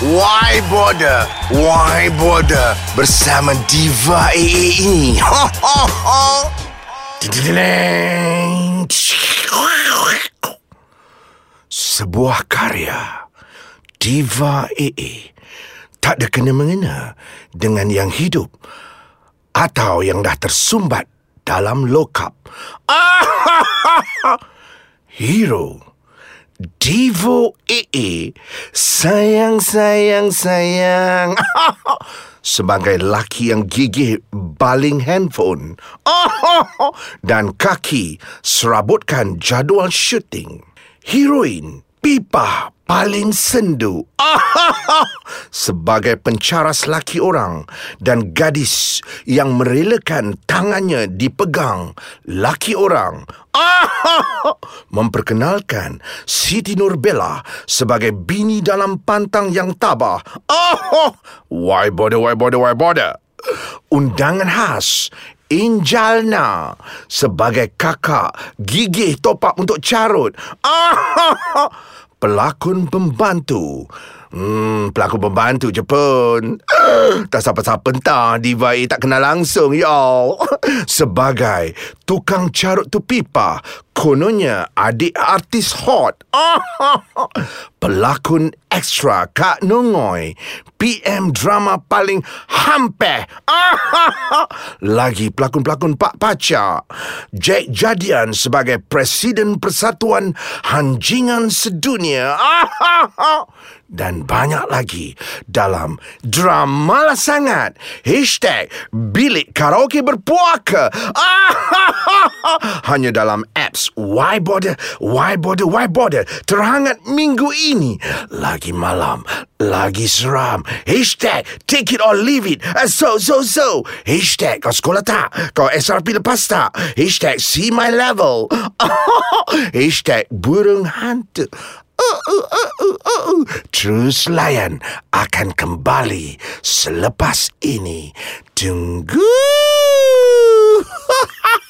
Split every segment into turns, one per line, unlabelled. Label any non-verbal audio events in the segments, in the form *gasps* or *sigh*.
Why Border? Why Border? Bersama Diva AA ini. Sebuah karya Diva AA tak ada kena-mengena dengan yang hidup atau yang dah tersumbat dalam lokap. *laughs* Hero Divo AA Sayang, sayang, sayang. *laughs* Sebagai laki yang gigih baling handphone. *laughs* Dan kaki serabutkan jadual syuting Heroin Pipa paling sendu. *laughs* Sebagai pencaras laki orang Dan gadis yang merelakan tangannya dipegang laki orang. *laughs* Memperkenalkan Siti Nurbella sebagai bini dalam pantang yang tabah. *laughs* Why bother, why bother, why bother? Undangan khas Injalna sebagai kakak gigih topak untuk carut. *laughs* Pelakon pembantu. Hmm, pelakon pembantu je pun. *gasps* Tak siapa-siapa entah Diva tak kenal langsung, ya. *laughs* Sebagai tukang carut tu pipa. Kononnya adik artis hot. *laughs* Pelakon ekstra Kak Nongoy. PM drama paling hampir. *laughs* Lagi pelakon-pelakon Pak Paca. Jack Jadian sebagai Presiden Persatuan Hanjingan Sedunia. *laughs* Dan banyak lagi dalam drama lah sangat. Hashtag Bilik Karaoke Berpuaka. Hanya dalam apps Why Border, Why Border, Why Border. Terhangat minggu ini. Lagi malam, lagi seram. Hashtag Take It or Leave It. Uh, so, so, so. Hashtag Kau sekolah tak? Kau SRP lepas tak? Hashtag See My Level. *laughs* Hashtag Burung Hantu. Uh, uh, uh, uh, uh, uh. Terus Layan akan kembali selepas ini. Tunggu. *laughs*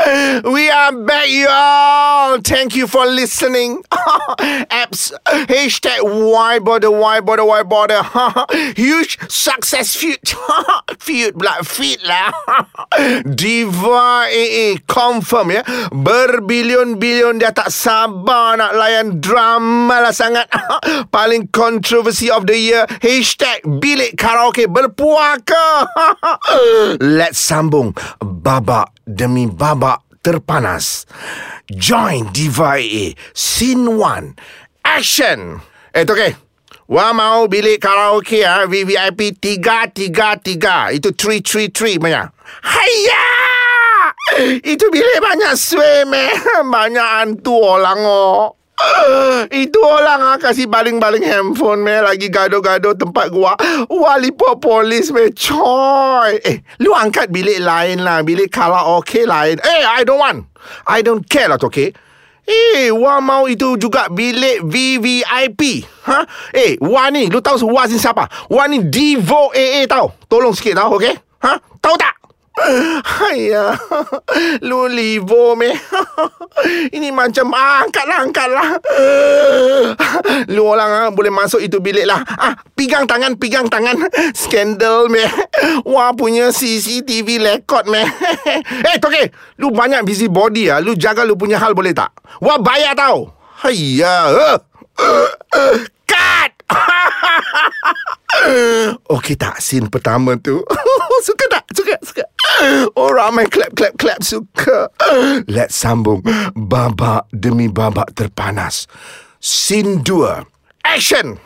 *laughs* we are back, y'all. Thank you for listening. *laughs* Apps hashtag why bother, why bother, why bother. *laughs* Huge success feud. feud pula, feed lah. Diva AA confirm ya. Berbilion-bilion dia tak sabar nak layan drama lah sangat. Paling controversy of the year. Hashtag bilik karaoke berpuaka. Let's sambung babak demi babak terpanas. Join Diva AA Scene 1 Action! Eh tu okay. Wah mau bilik karaoke ah VVIP 333 Itu 333 banyak. Hayya Itu bilik banyak swim eh *laughs* Banyak hantu orang oh itu orang ah kasih baling-baling handphone me lagi gado-gado tempat gua. Wali polis me coy. Eh, lu angkat bilik lain lah, bilik karaoke lain. Eh, I don't want. I don't care lah, okay? Eh, Wah mau itu juga bilik VVIP. Ha? Eh, Wah ni, lu tahu Wah ni siapa? Wah ni Divo AA tau. Tolong sikit tau, okay? Ha? Tahu tak? Haiya. Lu livo me Ini macam ah, Angkatlah Angkatlah. Lu orang ah, Boleh masuk itu bilik lah. Ah, Pegang tangan Pegang tangan. Skandal me Wah punya CCTV record me Eh Toke Lu banyak busy body ah. Lu jaga lu punya hal boleh tak? Wah bayar tau. Haiya. Cut *laughs* Okey tak Scene pertama tu. *laughs* Suka tak? Suka Suka. Oh ramai. Clap clap clap. Suka. Let's sambung. Babak demi babak terpanas. Scene 2 Action!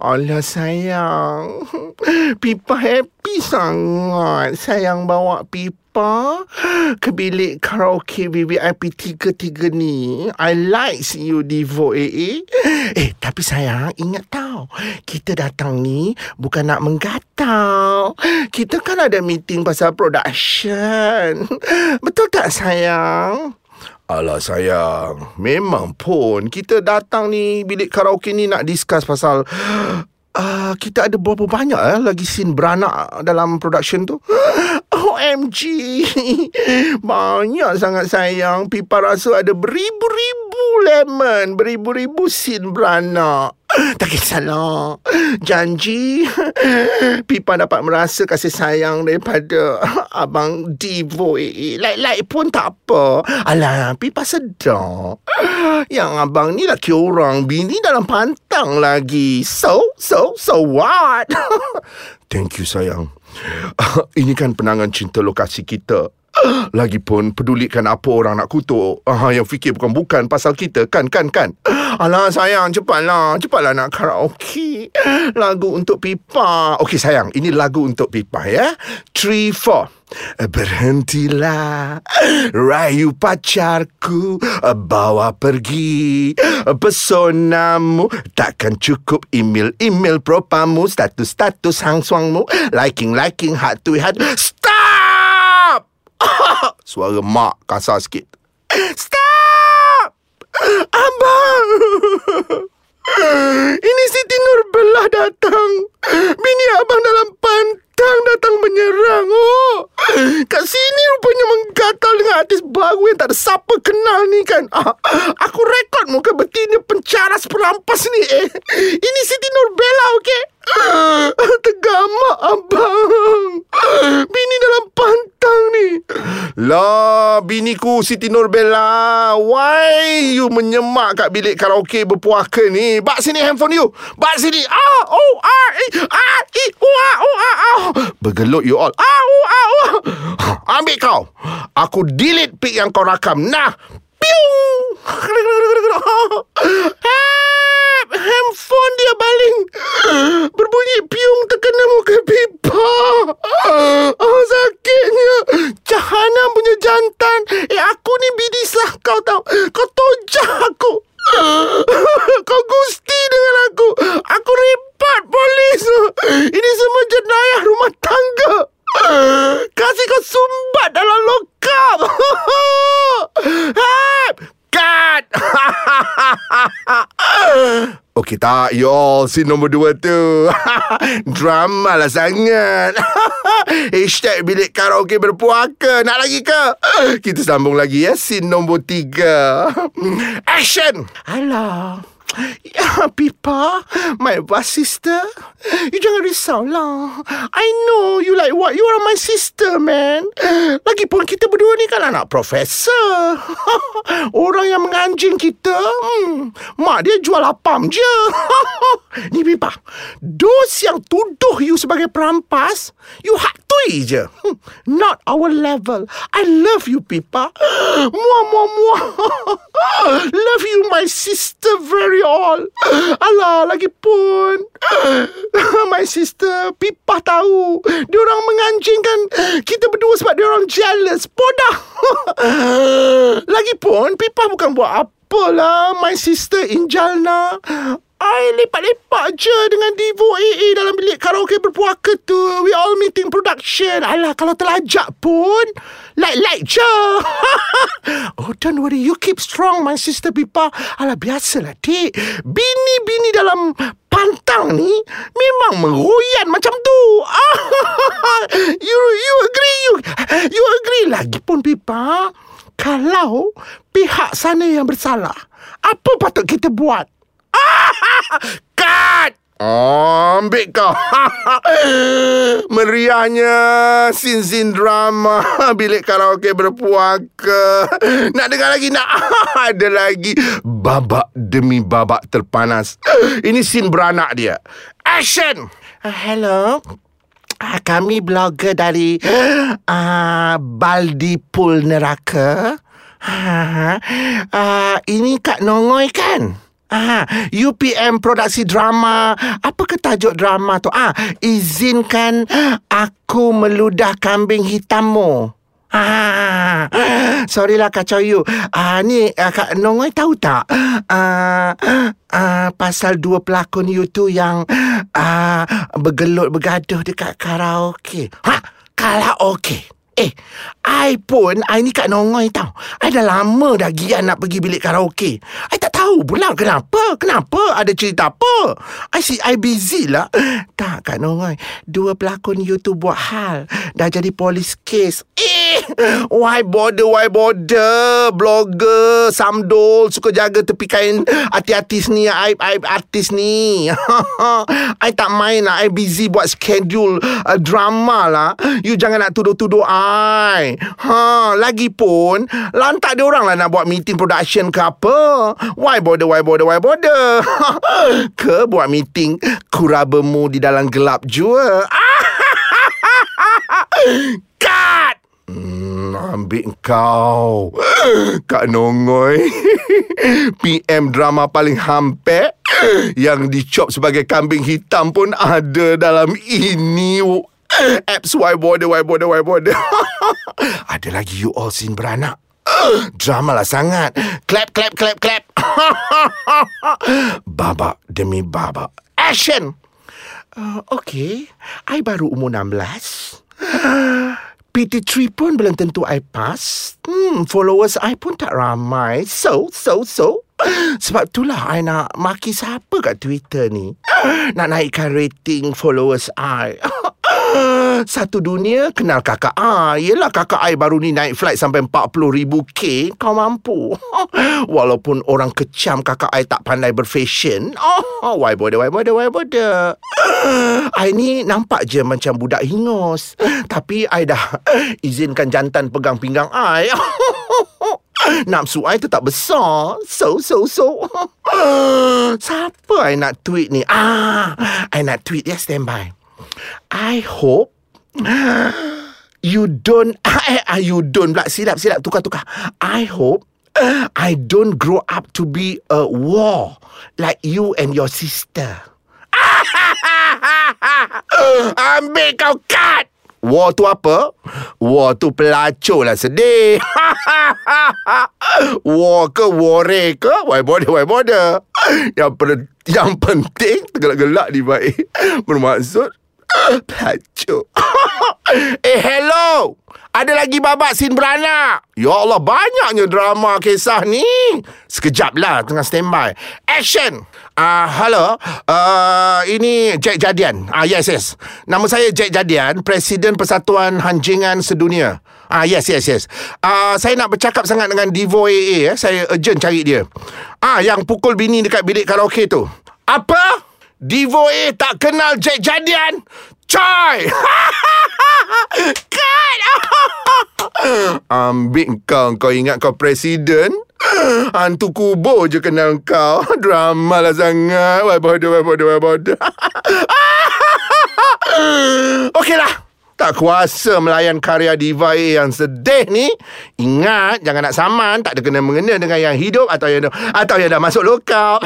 Alah sayang. Pipa happy sangat. Sayang bawa Pipa Ke bilik karaoke VVIP 33 ni? I like you Divo AA Eh. Tapi sayang Ingat tau. Kita datang ni Bukan nak menggatau Kita kan ada meeting pasal production. *laughs* Betul tak sayang? Alah sayang, memang pun kita datang ni bilik karaoke ni nak discuss pasal uh, *gasps* kita ada berapa banyak eh, lagi scene beranak dalam production tu? OMG. *laughs* Banyak sangat sayang. Pipa rasa ada beribu-ribu lemon, beribu-ribu scene beranak. *gasps* Tak kisahlah. Janji. *laughs* Pipa dapat merasa kasih sayang Daripada *laughs* Abang Divo Like-like pun tak apa. Alah Pipa sedar *gasps* Yang abang ni laki orang Bini dalam pantang lagi. So So So what? Thank you sayang *laughs* Ini kan penangan cinta lokasi kita Lagipun pedulikan apa orang nak kutuk. Ah, Yang fikir bukan-bukan pasal kita. Kan, kan, kan. Alah sayang, cepatlah. Cepatlah nak karaoke. Lagu untuk pipa. Okey sayang, ini lagu untuk pipa ya. Three, four. Berhentilah. Rayu pacarku Bawa pergi. Pesonamu Takkan cukup email-email propamu Status-status hang suangmu. Liking-liking heart to heart *coughs* Suara mak kasar sikit. Stop! Abang! Ini Siti Nurbelah datang. Bini abang dalam pantang datang menyerang. Oh, kat sini rupanya menggatal dengan artis baru yang tak ada siapa kenal ni kan. Ah, aku rekod muka betina pencaras perampas ni eh. Ini Siti Nurbella, okey? Tegamak abang. Bini dalam pantang ni. Lah biniku Siti Nurbella Why you menyemak kat bilik karaoke berpuaka ni? Bak sini handphone you. Bak sini. Ah oh ah i ah i ah ah Bergelut you all. Ah oh ah oh Ambil kau. Aku delete pic yang kau rakam. Nah. Piung *laughs* handphone dia baling berbunyi piung terkena muka pipa. Oh, sakitnya. Jahanam punya jantan. Eh, aku ni bidisah kau tahu. Kau tojah aku. Kau gusti dengan aku. Aku report polis. Ini semua jenayah rumah tangga. Kasih kau sumbat dalam lokap. Hap! Cut! You all scene nombor dua tu. *laughs* Drama lah sangat. *laughs* Hashtag bilik karaoke berpuaka. Nak lagi ke? Kita sambung lagi ya, scene nombor tiga. *laughs* Action! Alah. *laughs* Ya, Pipa, my best sister. You jangan risau lah. I know you like what? You are my sister, man. Lagipun kita berdua ni kan anak profesor. *laughs* Orang yang menganjing kita. Hmm, mak dia jual apam je. *laughs* ni Pipa, dos yang tuduh you sebagai perampas, you hak tui je. Hmm, not our level. I love you, Pipa. *gasps* Muah, muah, muah. love you, my sister, very all. Alah, lagi pun. *laughs* My sister, Pipah tahu. Dia orang menganjingkan kita berdua sebab dia orang jealous. Podah. *laughs* Lagipun, Pipah bukan buat apalah. My sister Injalna. I lepak-lepak je dengan Divo AA dalam bilik karaoke berpuaka tu. We all meeting production. Alah, kalau terlajak pun, like-like je. *laughs* oh, don't worry. You keep strong, my sister Pipa. Alah, biasalah, dik. Bini-bini dalam pantang ni memang meroyan macam tu. *laughs* you you agree? You, you agree? Lagipun, Pipa, kalau pihak sana yang bersalah, apa patut kita buat? *laughs* Cut! Oh, ambil kau. *laughs* Meriahnya sin-sin drama *laughs* bilik karaoke berpuaka. Nak dengar lagi? Nak ada lagi. Babak demi babak terpanas. *gasps* Ini sin beranak dia. Action! Uh, hello. Uh, kami blogger dari uh, *gasps* Baldi Pool Neraka. Uh, uh, ini Kak Nongoy kan? Ah, UPM produksi drama. Apa ke tajuk drama tu? Ah, izinkan aku meludah kambing hitammu. Ah, sorry lah kacau you. Ah, ni uh, Kak Nongoi tahu tak? Ah, ah, pasal dua pelakon you tu yang ah, bergelut bergaduh dekat karaoke. Ha, karaoke. Eh, I pun, I ni Kak Nongoi tau. I dah lama dah gian nak pergi bilik karaoke. I tak tahu pula kenapa? Kenapa? Ada cerita apa? I see I busy lah. Tak Kak Nongoi. Dua pelakon you tu buat hal. Dah jadi polis case. Eh, *laughs* why bother, why bother? Blogger, samdol, suka jaga tepi kain artis ni, I artis ni. I tak main lah. I busy buat schedule uh, drama lah. You jangan nak tuduh-tuduh I. Ha, lagipun, lantak dia orang lah nak buat meeting production ke apa. Why bother, why bother, why bother? *laughs* ke buat meeting kurabemu di dalam gelap jua. *laughs* Hmm, ambil kau. Kak Nongoy *laughs* PM drama paling hampir Yang dicop sebagai kambing hitam pun ada dalam ini. Apps why bother, why bother, why bother *laughs* Ada lagi you all scene beranak. Drama lah sangat. Clap, clap, clap, clap. *laughs* Babak demi babak. Action. Uh, Okay. I baru umur 16 *gasps* PT3 pun belum tentu I pass. Hmm, followers I pun tak ramai. So, so, so. *gasps* Sebab itulah I nak maki siapa kat Twitter ni. *gasps* Nak naikkan rating followers I. *laughs* Satu dunia kenal kakak I. Yelah kakak I baru ni naik flight sampai 40 ribu K. Kau mampu. *laughs* Walaupun orang kecam kakak I tak pandai berfashion. Oh, *laughs* why bother, why bother, why bother. *sighs* I ni nampak je macam budak hingus. Tapi I dah *laughs* izinkan jantan pegang pinggang I. Nafsu I tetap besar. So, so, so. Siapa I nak tweet ni? Ah, I nak tweet. Ya, stand by. I hope you don't *laughs* I, you don't pula silap silap tukar tukar I hope I don't grow up to be a war like you and your sister *laughs* Ambil kau cut War tu apa? War tu pelacur lah sedih. *laughs* war ke wore ke? Why bother, why bother? Yang, per- yang penting, tergelak-gelak di baik. Bermaksud, Pelacur *laughs* Eh hello Ada lagi babak sin beranak Ya Allah banyaknya drama kisah ni Sekejap lah tengah standby Action uh, Hello uh, Ini Jack Jadian uh, Yes yes Nama saya Jack Jadian Presiden Persatuan Hanjingan Sedunia Ah yes yes yes. Ah uh, saya nak bercakap sangat dengan Divo AA eh. Saya urgent cari dia. Ah yang pukul bini dekat bilik karaoke tu. Apa? Divo A tak kenal Jack Jadian? Coy *laughs* Kan *laughs* Ambil kau. Kau ingat kau presiden? Hantu kubur je kenal kau. *laughs* Drama lah sangat. Why bodoh Why bodoh Why bodoh Okey lah. Tak kuasa melayan karya Diva A yang sedih ni. Ingat Jangan nak saman. Tak ada kena-mengena dengan yang hidup Atau yang, atau yang dah masuk lokal.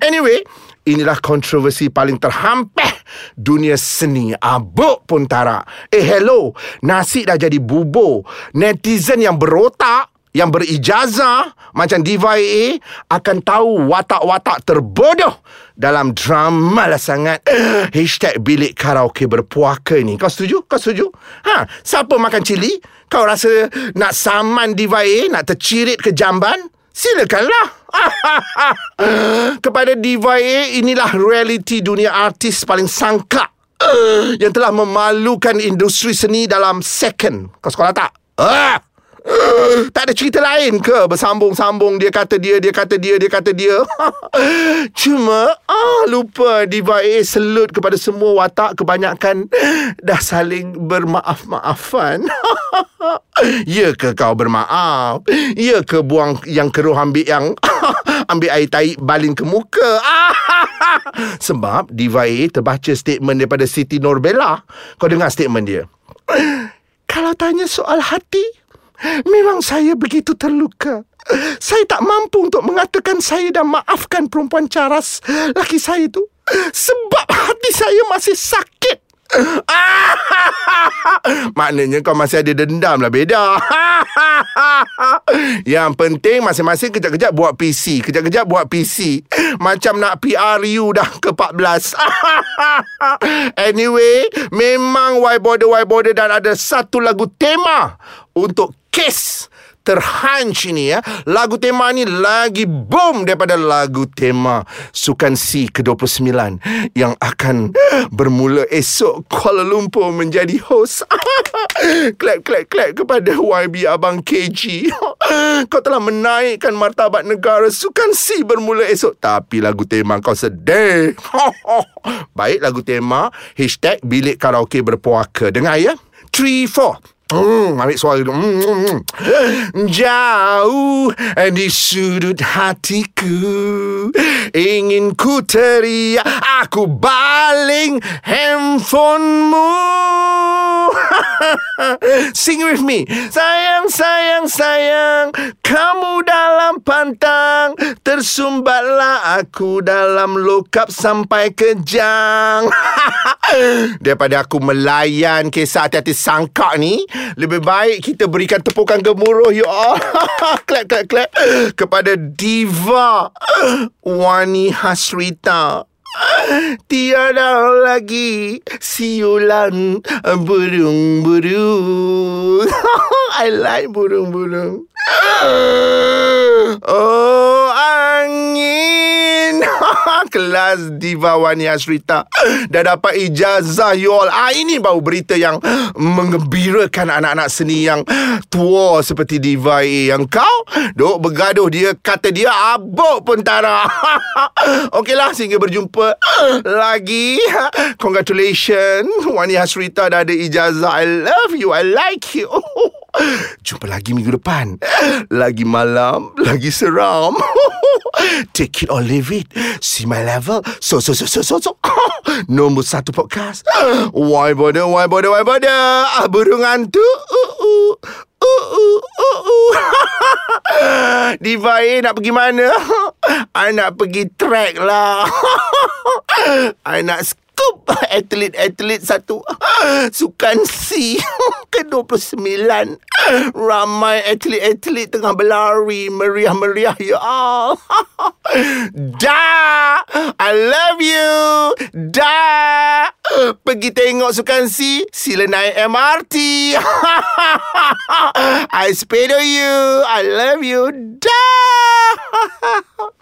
Anyway Inilah kontroversi paling terhampeh dunia seni. Abuk pun tarak. Eh hello, nasi dah jadi bubur. Netizen yang berotak, yang berijazah macam Diva AA akan tahu watak-watak terbodoh dalam drama lah sangat. Hashtag bilik karaoke berpuaka ni. Kau setuju? Kau setuju? Ha, siapa makan cili? Kau rasa nak saman Diva AA, nak tercirit ke jamban? Silakanlah. *laughs* Kepada Diva A, inilah realiti dunia artis paling sangka yang telah memalukan industri seni dalam second. Kau sekolah tak? Ah! *gasps* Tak ada cerita lain ke? Bersambung-sambung Dia kata dia Dia kata dia Dia kata dia. *laughs* Cuma ah Lupa Diva A Selut kepada semua watak Kebanyakan *laughs* Dah saling Bermaaf-maafan. *laughs* Ya ke kau bermaaf? Ya ke buang Yang keruh ambil yang Ambil air taik Balin ke muka? Sebab Diva A Terbaca statement Daripada Siti Norbella. Kau dengar statement dia? *clears throat* Kalau tanya soal hati Memang saya begitu terluka. Saya tak mampu untuk mengatakan saya dah maafkan perempuan caras laki saya itu. Sebab hati saya masih sakit. *laughs* Maknanya kau masih ada dendam lah Beda. *laughs* Yang penting Masing-masing kejap-kejap buat PC Kejap-kejap buat PC Macam nak PRU dah ke 14 *laughs* Anyway Memang Why Border Why Border Dan ada satu lagu tema Untuk kes terhunch ini ya. Lagu tema ni lagi boom daripada lagu tema Sukan C ke-29 yang akan bermula esok Kuala Lumpur menjadi host. *laughs* clap, clap, clap kepada YB Abang KG. *laughs* kau telah menaikkan martabat negara Sukan C bermula esok. Tapi lagu tema kau sedih. *laughs* Baik lagu tema. Hashtag bilik karaoke berpuaka. Dengar ya. 3, 4. Hmm, ambil suara tu. Hmm, hmm, hmm. Jauh di sudut hatiku. Ingin ku teriak Aku baling handphonemu. *laughs* Sing with me. Sayang, sayang, sayang Kamu dalam pantang. Tersumbatlah aku dalam lokap sampai kejang. *laughs* Daripada aku melayan kisah hati-hati sangka ni lebih baik kita berikan tepukan gemuruh you all. *laughs* clap, clap, clap. Kepada Diva Wani Hasrita. Tiada lagi siulan burung-burung. *laughs* I like burung-burung. *gasps* Oh, angin. *laughs* Kelas Diva Wani Asrita Dah dapat ijazah you all ah, Ini baru berita yang Mengembirakan anak-anak seni yang Tua seperti Diva A Yang kau Duk bergaduh dia Kata dia abuk pun tak *laughs* Okeylah sehingga berjumpa Lagi. Congratulations. Wani Hasrita dah ada ijazah. I love you. I like you *laughs* Jumpa lagi minggu depan. Lagi malam Lagi seram. *laughs* Take it or leave it. See my level. So so so so so so. *laughs* Nombor satu podcast. Why bother Why bother Why bother? Ah, Burung hantu. Uh, uh. Uh, uh, uh, uh. *laughs* Diva A nak pergi mana? I nak pergi track lah. I nak scoop *laughs* atlet-atlet satu. *laughs* Sukan C *laughs* ke-29 ramai atlet-atlet tengah berlari meriah-meriah ya Allah. Dah I love you. Dah pergi tengok sukan C. Sila naik MRT I sepeda you. I love you. Dah